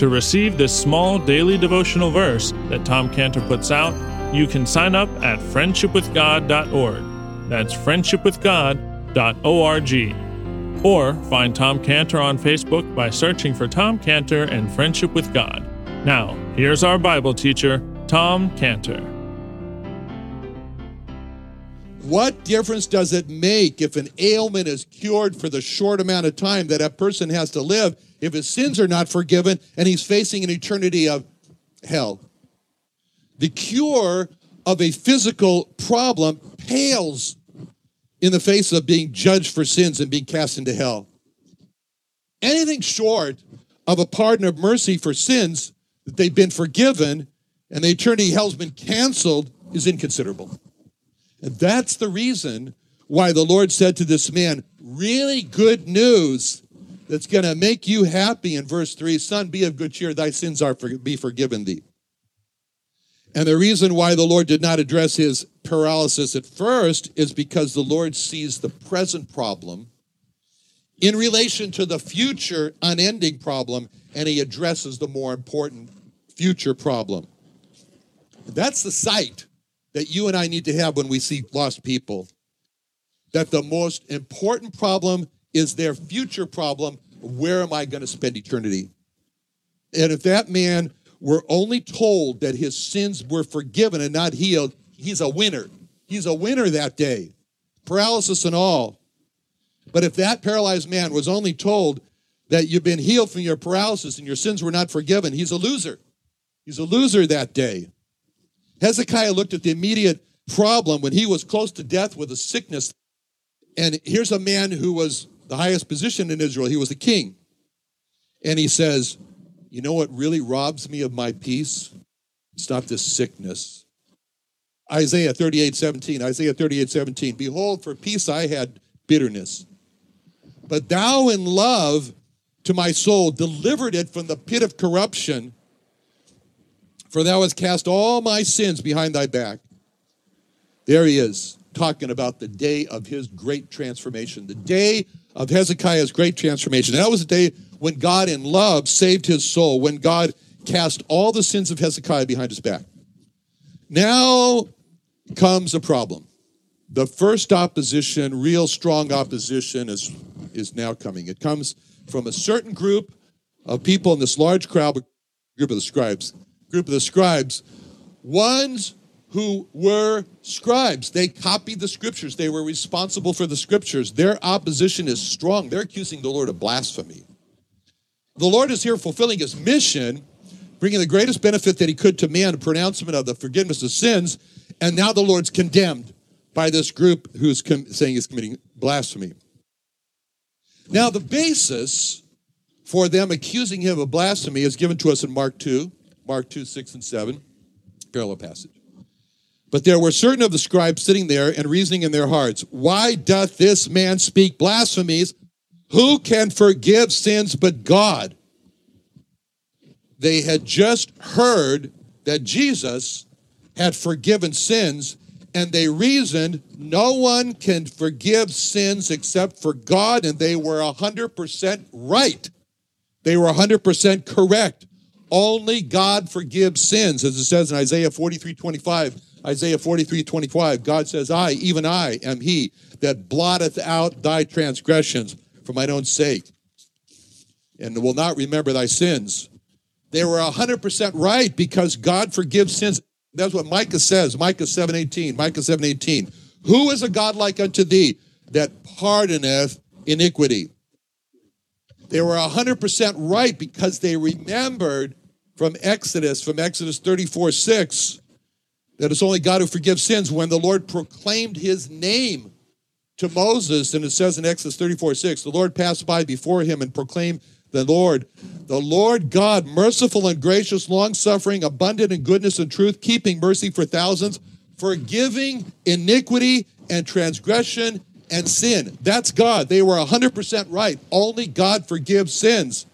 To receive this small daily devotional verse that Tom Cantor puts out, you can sign up at friendshipwithgod.org. That's friendshipwithgod.org. Or find Tom Cantor on Facebook by searching for Tom Cantor and Friendship with God. Now, here's our Bible teacher, Tom Cantor. What difference does it make if an ailment is cured for the short amount of time that a person has to live if his sins are not forgiven and he's facing an eternity of hell. The cure of a physical problem pales in the face of being judged for sins and being cast into hell. Anything short of a pardon of mercy for sins that they've been forgiven and the eternity hell's been canceled is inconsiderable. And that's the reason why the Lord said to this man, really good news that's going to make you happy in verse 3 Son, be of good cheer, thy sins are for, be forgiven thee. And the reason why the Lord did not address his paralysis at first is because the Lord sees the present problem in relation to the future unending problem, and he addresses the more important future problem. That's the sight that you and I need to have when we see lost people. That the most important problem is their future problem. Where am I going to spend eternity? And if that man were only told that his sins were forgiven and not healed, he's a winner. He's a winner that day, paralysis and all. But if that paralyzed man was only told that you've been healed from your paralysis and your sins were not forgiven, he's a loser. He's a loser that day. Hezekiah looked at the immediate problem when he was close to death with a sickness. And here's a man who was the highest position in Israel. He was the king. And he says, You know what really robs me of my peace? It's not this sickness. Isaiah 38 17. Isaiah 38 17. Behold, for peace I had bitterness. But thou in love to my soul delivered it from the pit of corruption. For thou hast cast all my sins behind thy back. There he is, talking about the day of his great transformation, the day of Hezekiah's great transformation. That was the day when God, in love, saved his soul, when God cast all the sins of Hezekiah behind his back. Now comes a problem. The first opposition, real strong opposition, is, is now coming. It comes from a certain group of people in this large crowd, group of the scribes, group of the scribes, ones who were scribes. They copied the scriptures, they were responsible for the scriptures. Their opposition is strong. They're accusing the Lord of blasphemy. The Lord is here fulfilling his mission, bringing the greatest benefit that he could to man, a pronouncement of the forgiveness of sins, and now the Lord's condemned by this group who's com- saying he's committing blasphemy. Now, the basis for them accusing him of blasphemy is given to us in Mark 2, Mark 2, 6 and 7, parallel passage. But there were certain of the scribes sitting there and reasoning in their hearts, Why doth this man speak blasphemies? Who can forgive sins but God? They had just heard that Jesus had forgiven sins, and they reasoned, no one can forgive sins except for God, and they were 100% right. They were 100% correct. Only God forgives sins, as it says in Isaiah 43 25. Isaiah 43 25, God says, I, even I, am he that blotteth out thy transgressions for mine own sake, and will not remember thy sins. They were 100% right because God forgives sins. That's what Micah says, Micah 7:18, Micah 7:18. Who is a God like unto thee that pardoneth iniquity? They were 100% right because they remembered from Exodus, from Exodus 34 6, that it's only God who forgives sins. When the Lord proclaimed his name to Moses, and it says in Exodus 34 6, the Lord passed by before him and proclaimed the Lord, the Lord God, merciful and gracious, long suffering, abundant in goodness and truth, keeping mercy for thousands, forgiving iniquity and transgression and sin. That's God. They were 100% right. Only God forgives sins.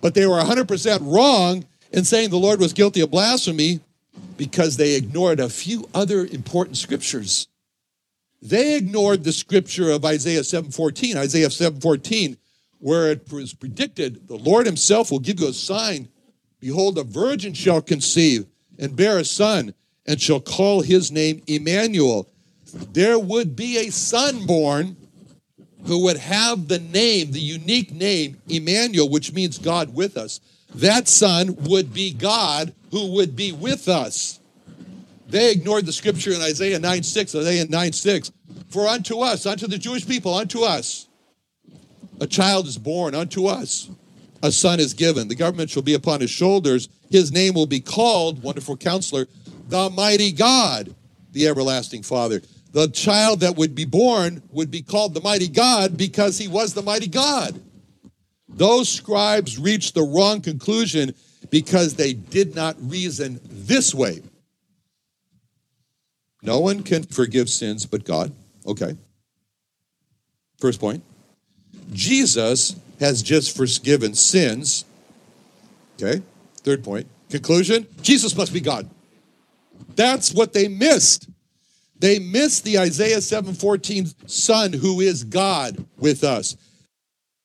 But they were 100% wrong in saying the Lord was guilty of blasphemy because they ignored a few other important scriptures. They ignored the scripture of Isaiah 7:14. Isaiah 7:14 where it was predicted, the Lord himself will give you a sign. Behold, a virgin shall conceive and bear a son, and shall call his name Emmanuel. There would be a son born who would have the name, the unique name, Emmanuel, which means God with us. That son would be God who would be with us. They ignored the scripture in Isaiah 9 6, Isaiah 9 6. For unto us, unto the Jewish people, unto us, a child is born unto us, a son is given. The government shall be upon his shoulders. His name will be called, Wonderful Counselor, the Mighty God, the Everlasting Father. The child that would be born would be called the Mighty God because he was the Mighty God. Those scribes reached the wrong conclusion because they did not reason this way. No one can forgive sins but God. Okay. First point. Jesus has just forgiven sins. Okay, third point. Conclusion Jesus must be God. That's what they missed. They missed the Isaiah 7:14 son who is God with us.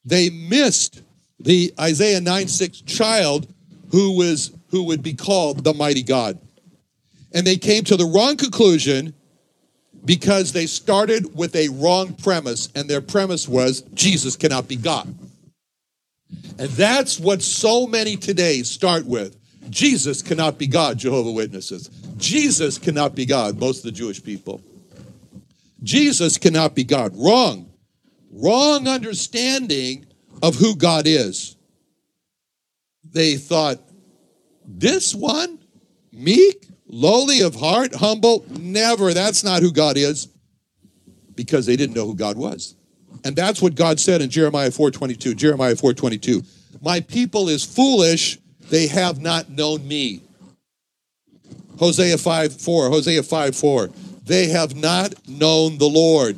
They missed the Isaiah 9 6 child who was who would be called the mighty God. And they came to the wrong conclusion because they started with a wrong premise, and their premise was Jesus cannot be God. And that's what so many today start with. Jesus cannot be God, Jehovah Witnesses. Jesus cannot be God, most of the Jewish people. Jesus cannot be God. Wrong. Wrong understanding of who God is. They thought, this one, meek, lowly of heart, humble, never. That's not who God is because they didn't know who God was. And that's what God said in Jeremiah 4:22. Jeremiah 4:22. My people is foolish, they have not known me. Hosea 5 4. Hosea 5 4. They have not known the Lord.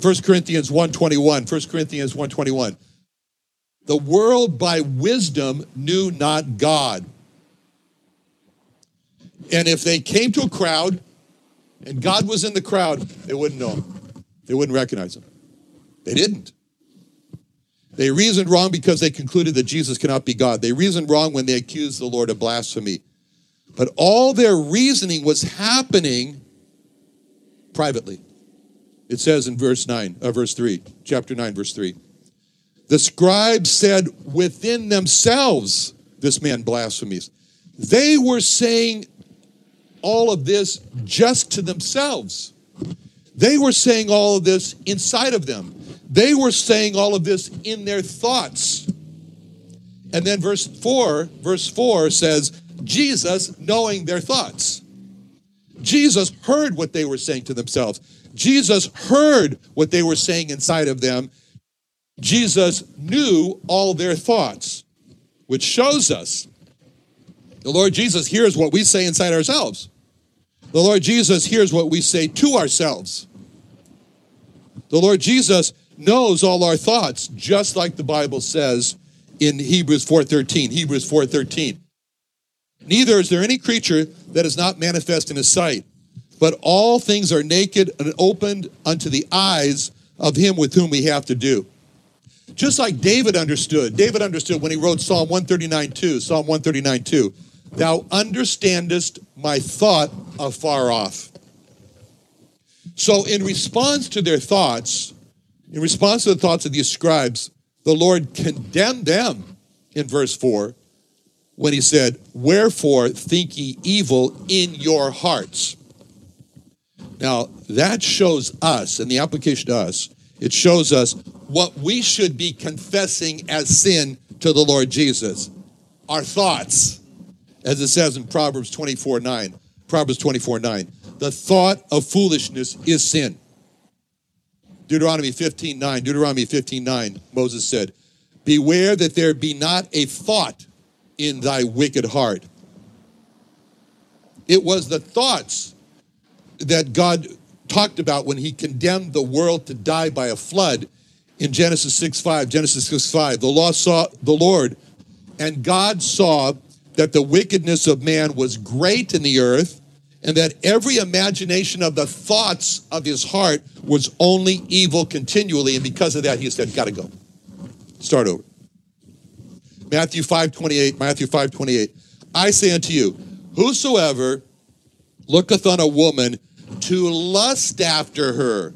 1 Corinthians 121. 1 Corinthians 121. The world by wisdom knew not God. And if they came to a crowd and God was in the crowd, they wouldn't know him. They wouldn't recognize him. They didn't. They reasoned wrong because they concluded that Jesus cannot be God. They reasoned wrong when they accused the Lord of blasphemy. But all their reasoning was happening privately. It says in verse 9, uh, verse 3, chapter 9, verse 3. The scribes said within themselves, this man blasphemies. They were saying all of this just to themselves. They were saying all of this inside of them. They were saying all of this in their thoughts. And then verse 4, verse 4 says, Jesus knowing their thoughts. Jesus heard what they were saying to themselves. Jesus heard what they were saying inside of them. Jesus knew all their thoughts, which shows us the Lord Jesus hears what we say inside ourselves. The Lord Jesus hears what we say to ourselves. The Lord Jesus knows all our thoughts, just like the Bible says in Hebrews 4:13. Hebrews 4:13. Neither is there any creature that is not manifest in his sight, but all things are naked and opened unto the eyes of him with whom we have to do. Just like David understood. David understood when he wrote Psalm 139 2, Psalm 139 2. Thou understandest my thought afar off. So, in response to their thoughts, in response to the thoughts of these scribes, the Lord condemned them in verse 4 when he said, Wherefore think ye evil in your hearts? Now, that shows us, and the application to us, it shows us what we should be confessing as sin to the Lord Jesus. Our thoughts, as it says in Proverbs 24 9. Proverbs 24 9. The thought of foolishness is sin. Deuteronomy 15 9. Deuteronomy 15 9, Moses said, Beware that there be not a thought in thy wicked heart. It was the thoughts that God talked about when he condemned the world to die by a flood in Genesis 6 5. Genesis 6 5. The law saw the Lord, and God saw that the wickedness of man was great in the earth, and that every imagination of the thoughts of his heart was only evil continually. And because of that, he said, Gotta go. Start over. Matthew 5 28. Matthew 5 28. I say unto you, whosoever looketh on a woman to lust after her,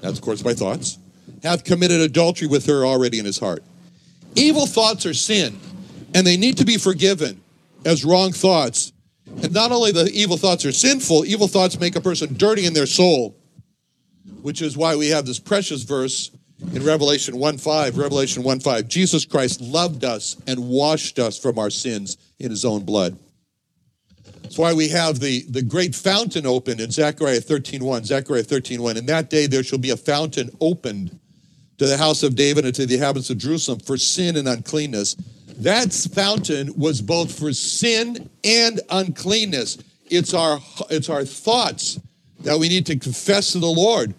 that's of course my thoughts, hath committed adultery with her already in his heart. Evil thoughts are sin, and they need to be forgiven as wrong thoughts. And not only the evil thoughts are sinful, evil thoughts make a person dirty in their soul, which is why we have this precious verse in Revelation 1 5. Revelation 1 5. Jesus Christ loved us and washed us from our sins in his own blood. That's why we have the, the great fountain opened in Zechariah 13.1. Zechariah 13.1. In that day there shall be a fountain opened to the house of David and to the inhabitants of Jerusalem for sin and uncleanness. That fountain was both for sin and uncleanness. It's our, it's our thoughts that we need to confess to the Lord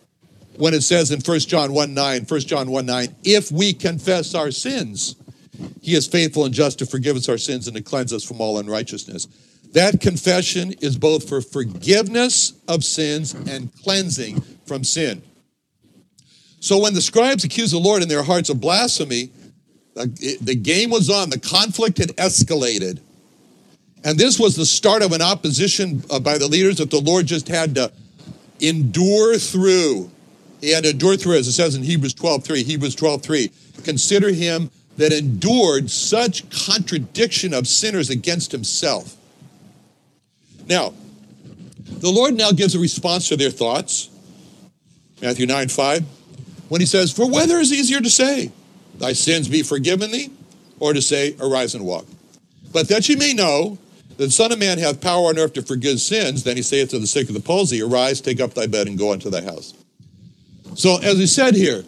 when it says in 1 John 1 9, 1 John 1 9, if we confess our sins, he is faithful and just to forgive us our sins and to cleanse us from all unrighteousness. That confession is both for forgiveness of sins and cleansing from sin. So when the scribes accused the Lord in their hearts of blasphemy, the game was on, the conflict had escalated. And this was the start of an opposition uh, by the leaders that the Lord just had to endure through. He had to endure through, as it says in Hebrews 12 3. Hebrews 12 3. Consider him that endured such contradiction of sinners against himself. Now, the Lord now gives a response to their thoughts. Matthew 9 5. When he says, For whether is easier to say, Thy sins be forgiven thee, or to say, Arise and walk. But that ye may know that the Son of Man hath power on earth to forgive sins, then he saith to the sick of the palsy, Arise, take up thy bed, and go unto thy house. So, as we said here,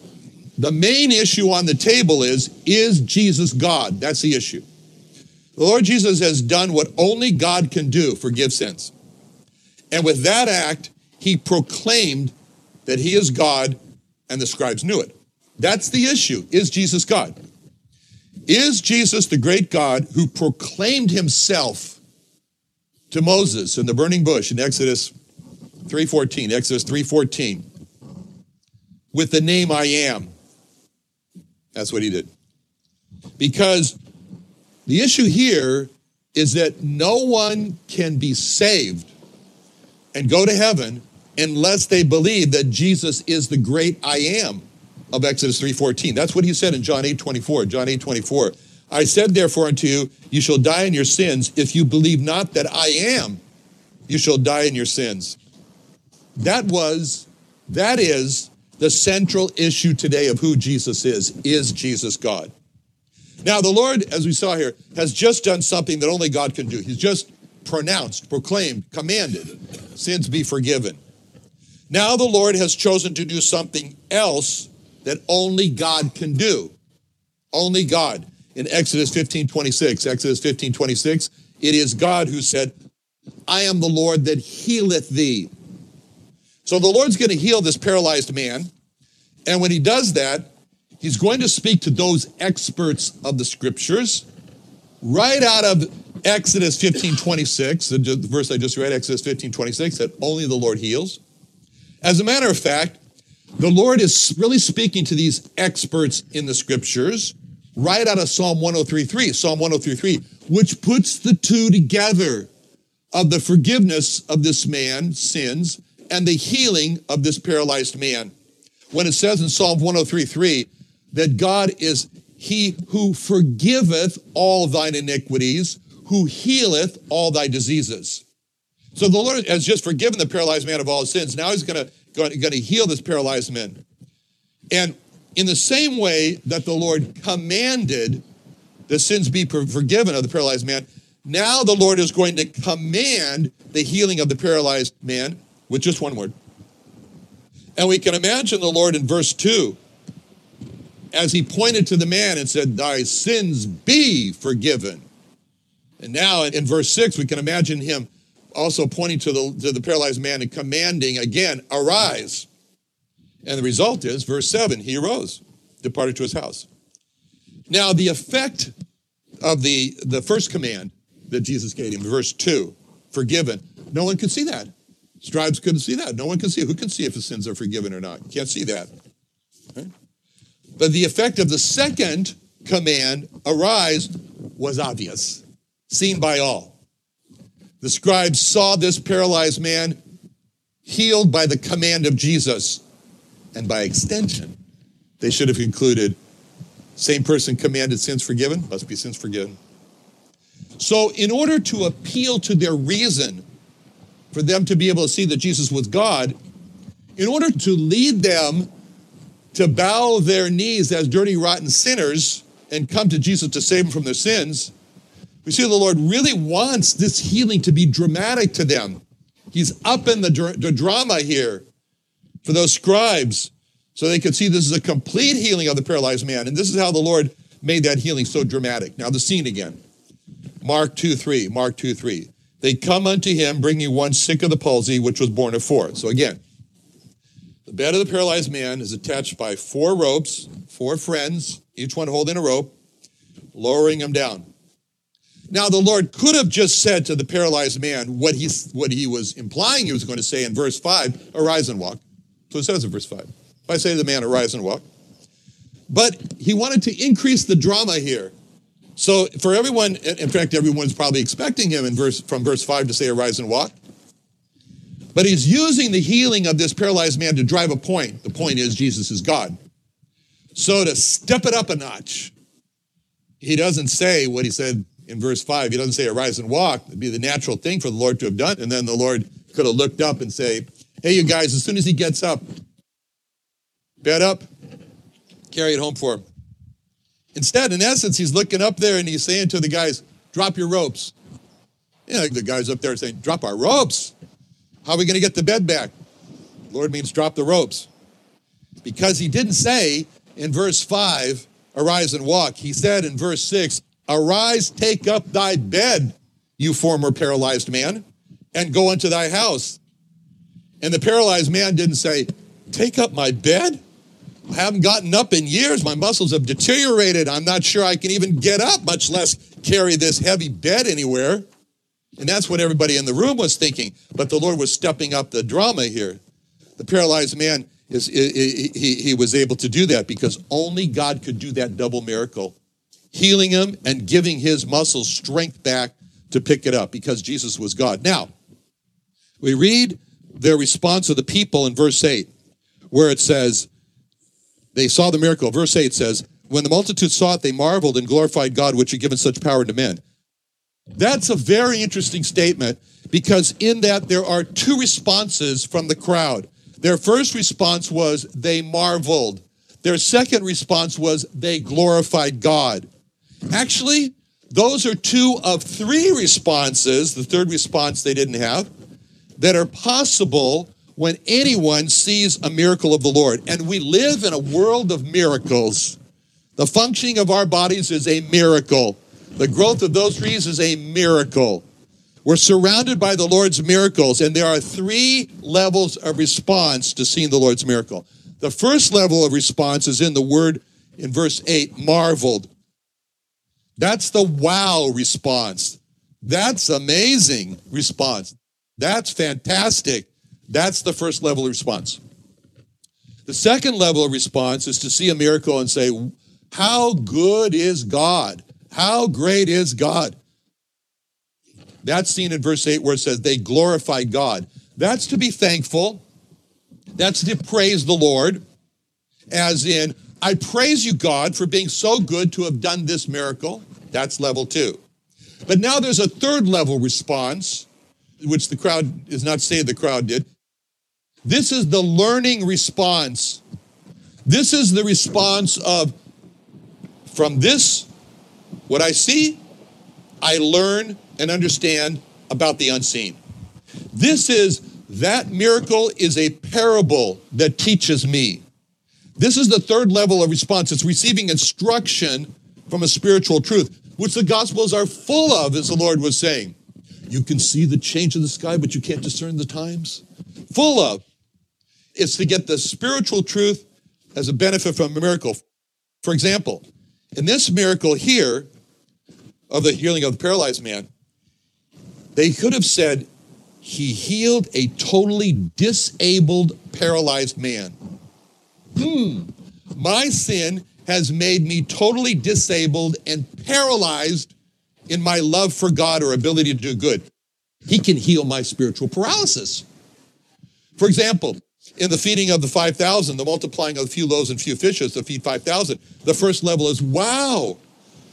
the main issue on the table is is Jesus God? That's the issue. The Lord Jesus has done what only God can do forgive sins. And with that act, he proclaimed that he is God, and the scribes knew it. That's the issue. Is Jesus God? Is Jesus the great God who proclaimed himself to Moses in the burning bush in Exodus 3:14, Exodus 3:14 with the name I am. That's what he did. Because the issue here is that no one can be saved and go to heaven unless they believe that Jesus is the great I am of Exodus 3:14. That's what he said in John 8:24. John 8:24. I said therefore unto you, you shall die in your sins if you believe not that I am. You shall die in your sins. That was that is the central issue today of who Jesus is. Is Jesus God? Now, the Lord, as we saw here, has just done something that only God can do. He's just pronounced, proclaimed, commanded, sins be forgiven. Now, the Lord has chosen to do something else that only God can do. Only God. In Exodus 15 26, Exodus 15 26, it is God who said, I am the Lord that healeth thee. So the Lord's going to heal this paralyzed man. And when he does that, he's going to speak to those experts of the scriptures right out of Exodus 15 26, the, verse I just read, Exodus 15 26, that only the Lord heals. As a matter of fact, the Lord is really speaking to these experts in the scriptures right out of Psalm 103.3, Psalm 103.3, which puts the two together of the forgiveness of this man's sins and the healing of this paralyzed man. When it says in Psalm 103.3 that God is he who forgiveth all thine iniquities, who healeth all thy diseases. So the Lord has just forgiven the paralyzed man of all his sins. Now he's going to heal this paralyzed man. And in the same way that the Lord commanded the sins be forgiven of the paralyzed man, now the Lord is going to command the healing of the paralyzed man with just one word. And we can imagine the Lord in verse 2 as he pointed to the man and said, Thy sins be forgiven. And now in verse 6, we can imagine him also pointing to the, to the paralyzed man and commanding again, Arise. And the result is, verse 7, he arose, departed to his house. Now, the effect of the, the first command that Jesus gave him, verse 2, forgiven, no one could see that. Scribes couldn't see that. No one can see. Who can see if his sins are forgiven or not? Can't see that. Right? But the effect of the second command, arise, was obvious, seen by all. The scribes saw this paralyzed man healed by the command of Jesus. And by extension, they should have concluded same person commanded sins forgiven, must be sins forgiven. So, in order to appeal to their reason, for them to be able to see that Jesus was God, in order to lead them to bow their knees as dirty, rotten sinners and come to Jesus to save them from their sins, we see the Lord really wants this healing to be dramatic to them. He's up in the, dr- the drama here for those scribes so they could see this is a complete healing of the paralyzed man. And this is how the Lord made that healing so dramatic. Now, the scene again Mark 2 3. Mark 2 3. They come unto him, bringing one sick of the palsy, which was borne of four. So again, the bed of the paralyzed man is attached by four ropes, four friends, each one holding a rope, lowering him down. Now, the Lord could have just said to the paralyzed man what he, what he was implying he was going to say in verse 5 arise and walk. So it says in verse 5. If I say to the man, arise and walk. But he wanted to increase the drama here. So for everyone, in fact, everyone's probably expecting him in verse from verse 5 to say, arise and walk. But he's using the healing of this paralyzed man to drive a point. The point is Jesus is God. So to step it up a notch, he doesn't say what he said in verse 5. He doesn't say arise and walk. It'd be the natural thing for the Lord to have done. And then the Lord could have looked up and say, hey, you guys, as soon as he gets up, bed up, carry it home for him. Instead, in essence, he's looking up there and he's saying to the guys, drop your ropes. You know, the guys up there saying, drop our ropes. How are we going to get the bed back? Lord means drop the ropes. Because he didn't say in verse 5, arise and walk. He said in verse 6, arise, take up thy bed, you former paralyzed man, and go into thy house. And the paralyzed man didn't say, take up my bed? I haven't gotten up in years. My muscles have deteriorated. I'm not sure I can even get up, much less carry this heavy bed anywhere. And that's what everybody in the room was thinking. But the Lord was stepping up the drama here. The paralyzed man is he, he, was able to do that because only God could do that double miracle, healing him and giving his muscles strength back to pick it up because Jesus was God. Now, we read their response of the people in verse 8, where it says, they saw the miracle. Verse 8 says, When the multitude saw it, they marveled and glorified God, which had given such power to men. That's a very interesting statement because in that there are two responses from the crowd. Their first response was they marveled. Their second response was they glorified God. Actually, those are two of three responses, the third response they didn't have, that are possible when anyone sees a miracle of the Lord. And we live in a world of miracles. The functioning of our bodies is a miracle. The growth of those trees is a miracle. We're surrounded by the Lord's miracles, and there are three levels of response to seeing the Lord's miracle. The first level of response is in the word in verse 8 marveled. That's the wow response. That's amazing response. That's fantastic. That's the first level of response. The second level of response is to see a miracle and say, How good is God? How great is God? That's seen in verse 8 where it says, They glorify God. That's to be thankful. That's to praise the Lord, as in, I praise you, God, for being so good to have done this miracle. That's level two. But now there's a third level response, which the crowd is not saying the crowd did. This is the learning response. This is the response of from this, what I see, I learn and understand about the unseen. This is that miracle is a parable that teaches me. This is the third level of response. It's receiving instruction from a spiritual truth, which the Gospels are full of, as the Lord was saying. You can see the change in the sky, but you can't discern the times. Full of. It's to get the spiritual truth as a benefit from a miracle. For example, in this miracle here of the healing of the paralyzed man, they could have said, He healed a totally disabled, paralyzed man. Hmm, my sin has made me totally disabled and paralyzed in my love for God or ability to do good. He can heal my spiritual paralysis. For example, in the feeding of the 5,000, the multiplying of a few loaves and few fishes to feed 5,000, the first level is, wow,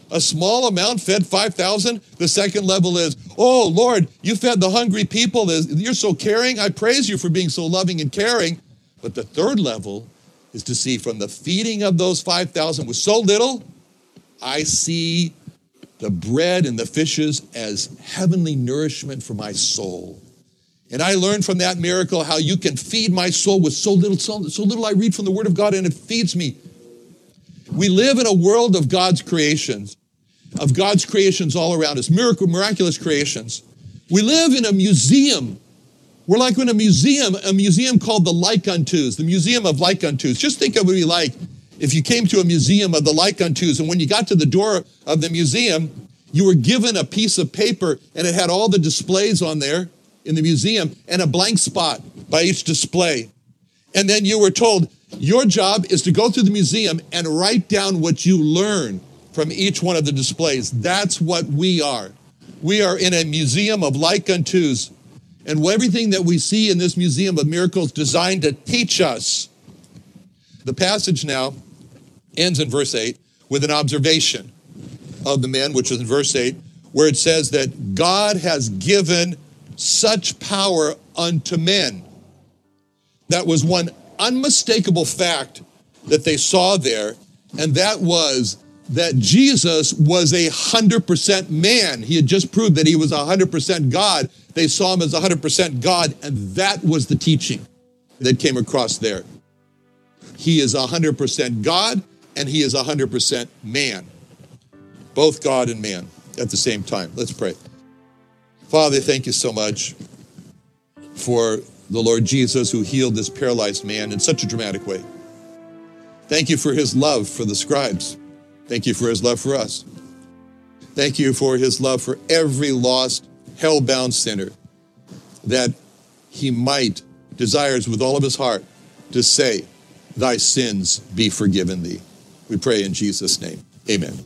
a small amount fed 5,000. The second level is, oh, Lord, you fed the hungry people. You're so caring. I praise you for being so loving and caring. But the third level is to see from the feeding of those 5,000 with so little, I see the bread and the fishes as heavenly nourishment for my soul. And I learned from that miracle how you can feed my soul with so little, so, so little I read from the Word of God and it feeds me. We live in a world of God's creations, of God's creations all around us, miracle, miraculous creations. We live in a museum. We're like in a museum, a museum called the Like Untos, the Museum of Like Untos. Just think of what it'd be like if you came to a museum of the Like Untos, and when you got to the door of the museum, you were given a piece of paper and it had all the displays on there in the museum and a blank spot by each display. And then you were told, your job is to go through the museum and write down what you learn from each one of the displays. That's what we are. We are in a museum of like untos. And everything that we see in this museum of miracles designed to teach us. The passage now ends in verse 8 with an observation of the men, which is in verse 8, where it says that God has given such power unto men. That was one unmistakable fact that they saw there, and that was that Jesus was a 100% man. He had just proved that he was 100% God. They saw him as 100% God, and that was the teaching that came across there. He is 100% God, and he is 100% man. Both God and man at the same time. Let's pray. Father, thank you so much for the Lord Jesus who healed this paralyzed man in such a dramatic way. Thank you for his love for the scribes. Thank you for his love for us. Thank you for his love for every lost, hell-bound sinner that he might desires with all of his heart to say, thy sins be forgiven thee. We pray in Jesus' name. Amen.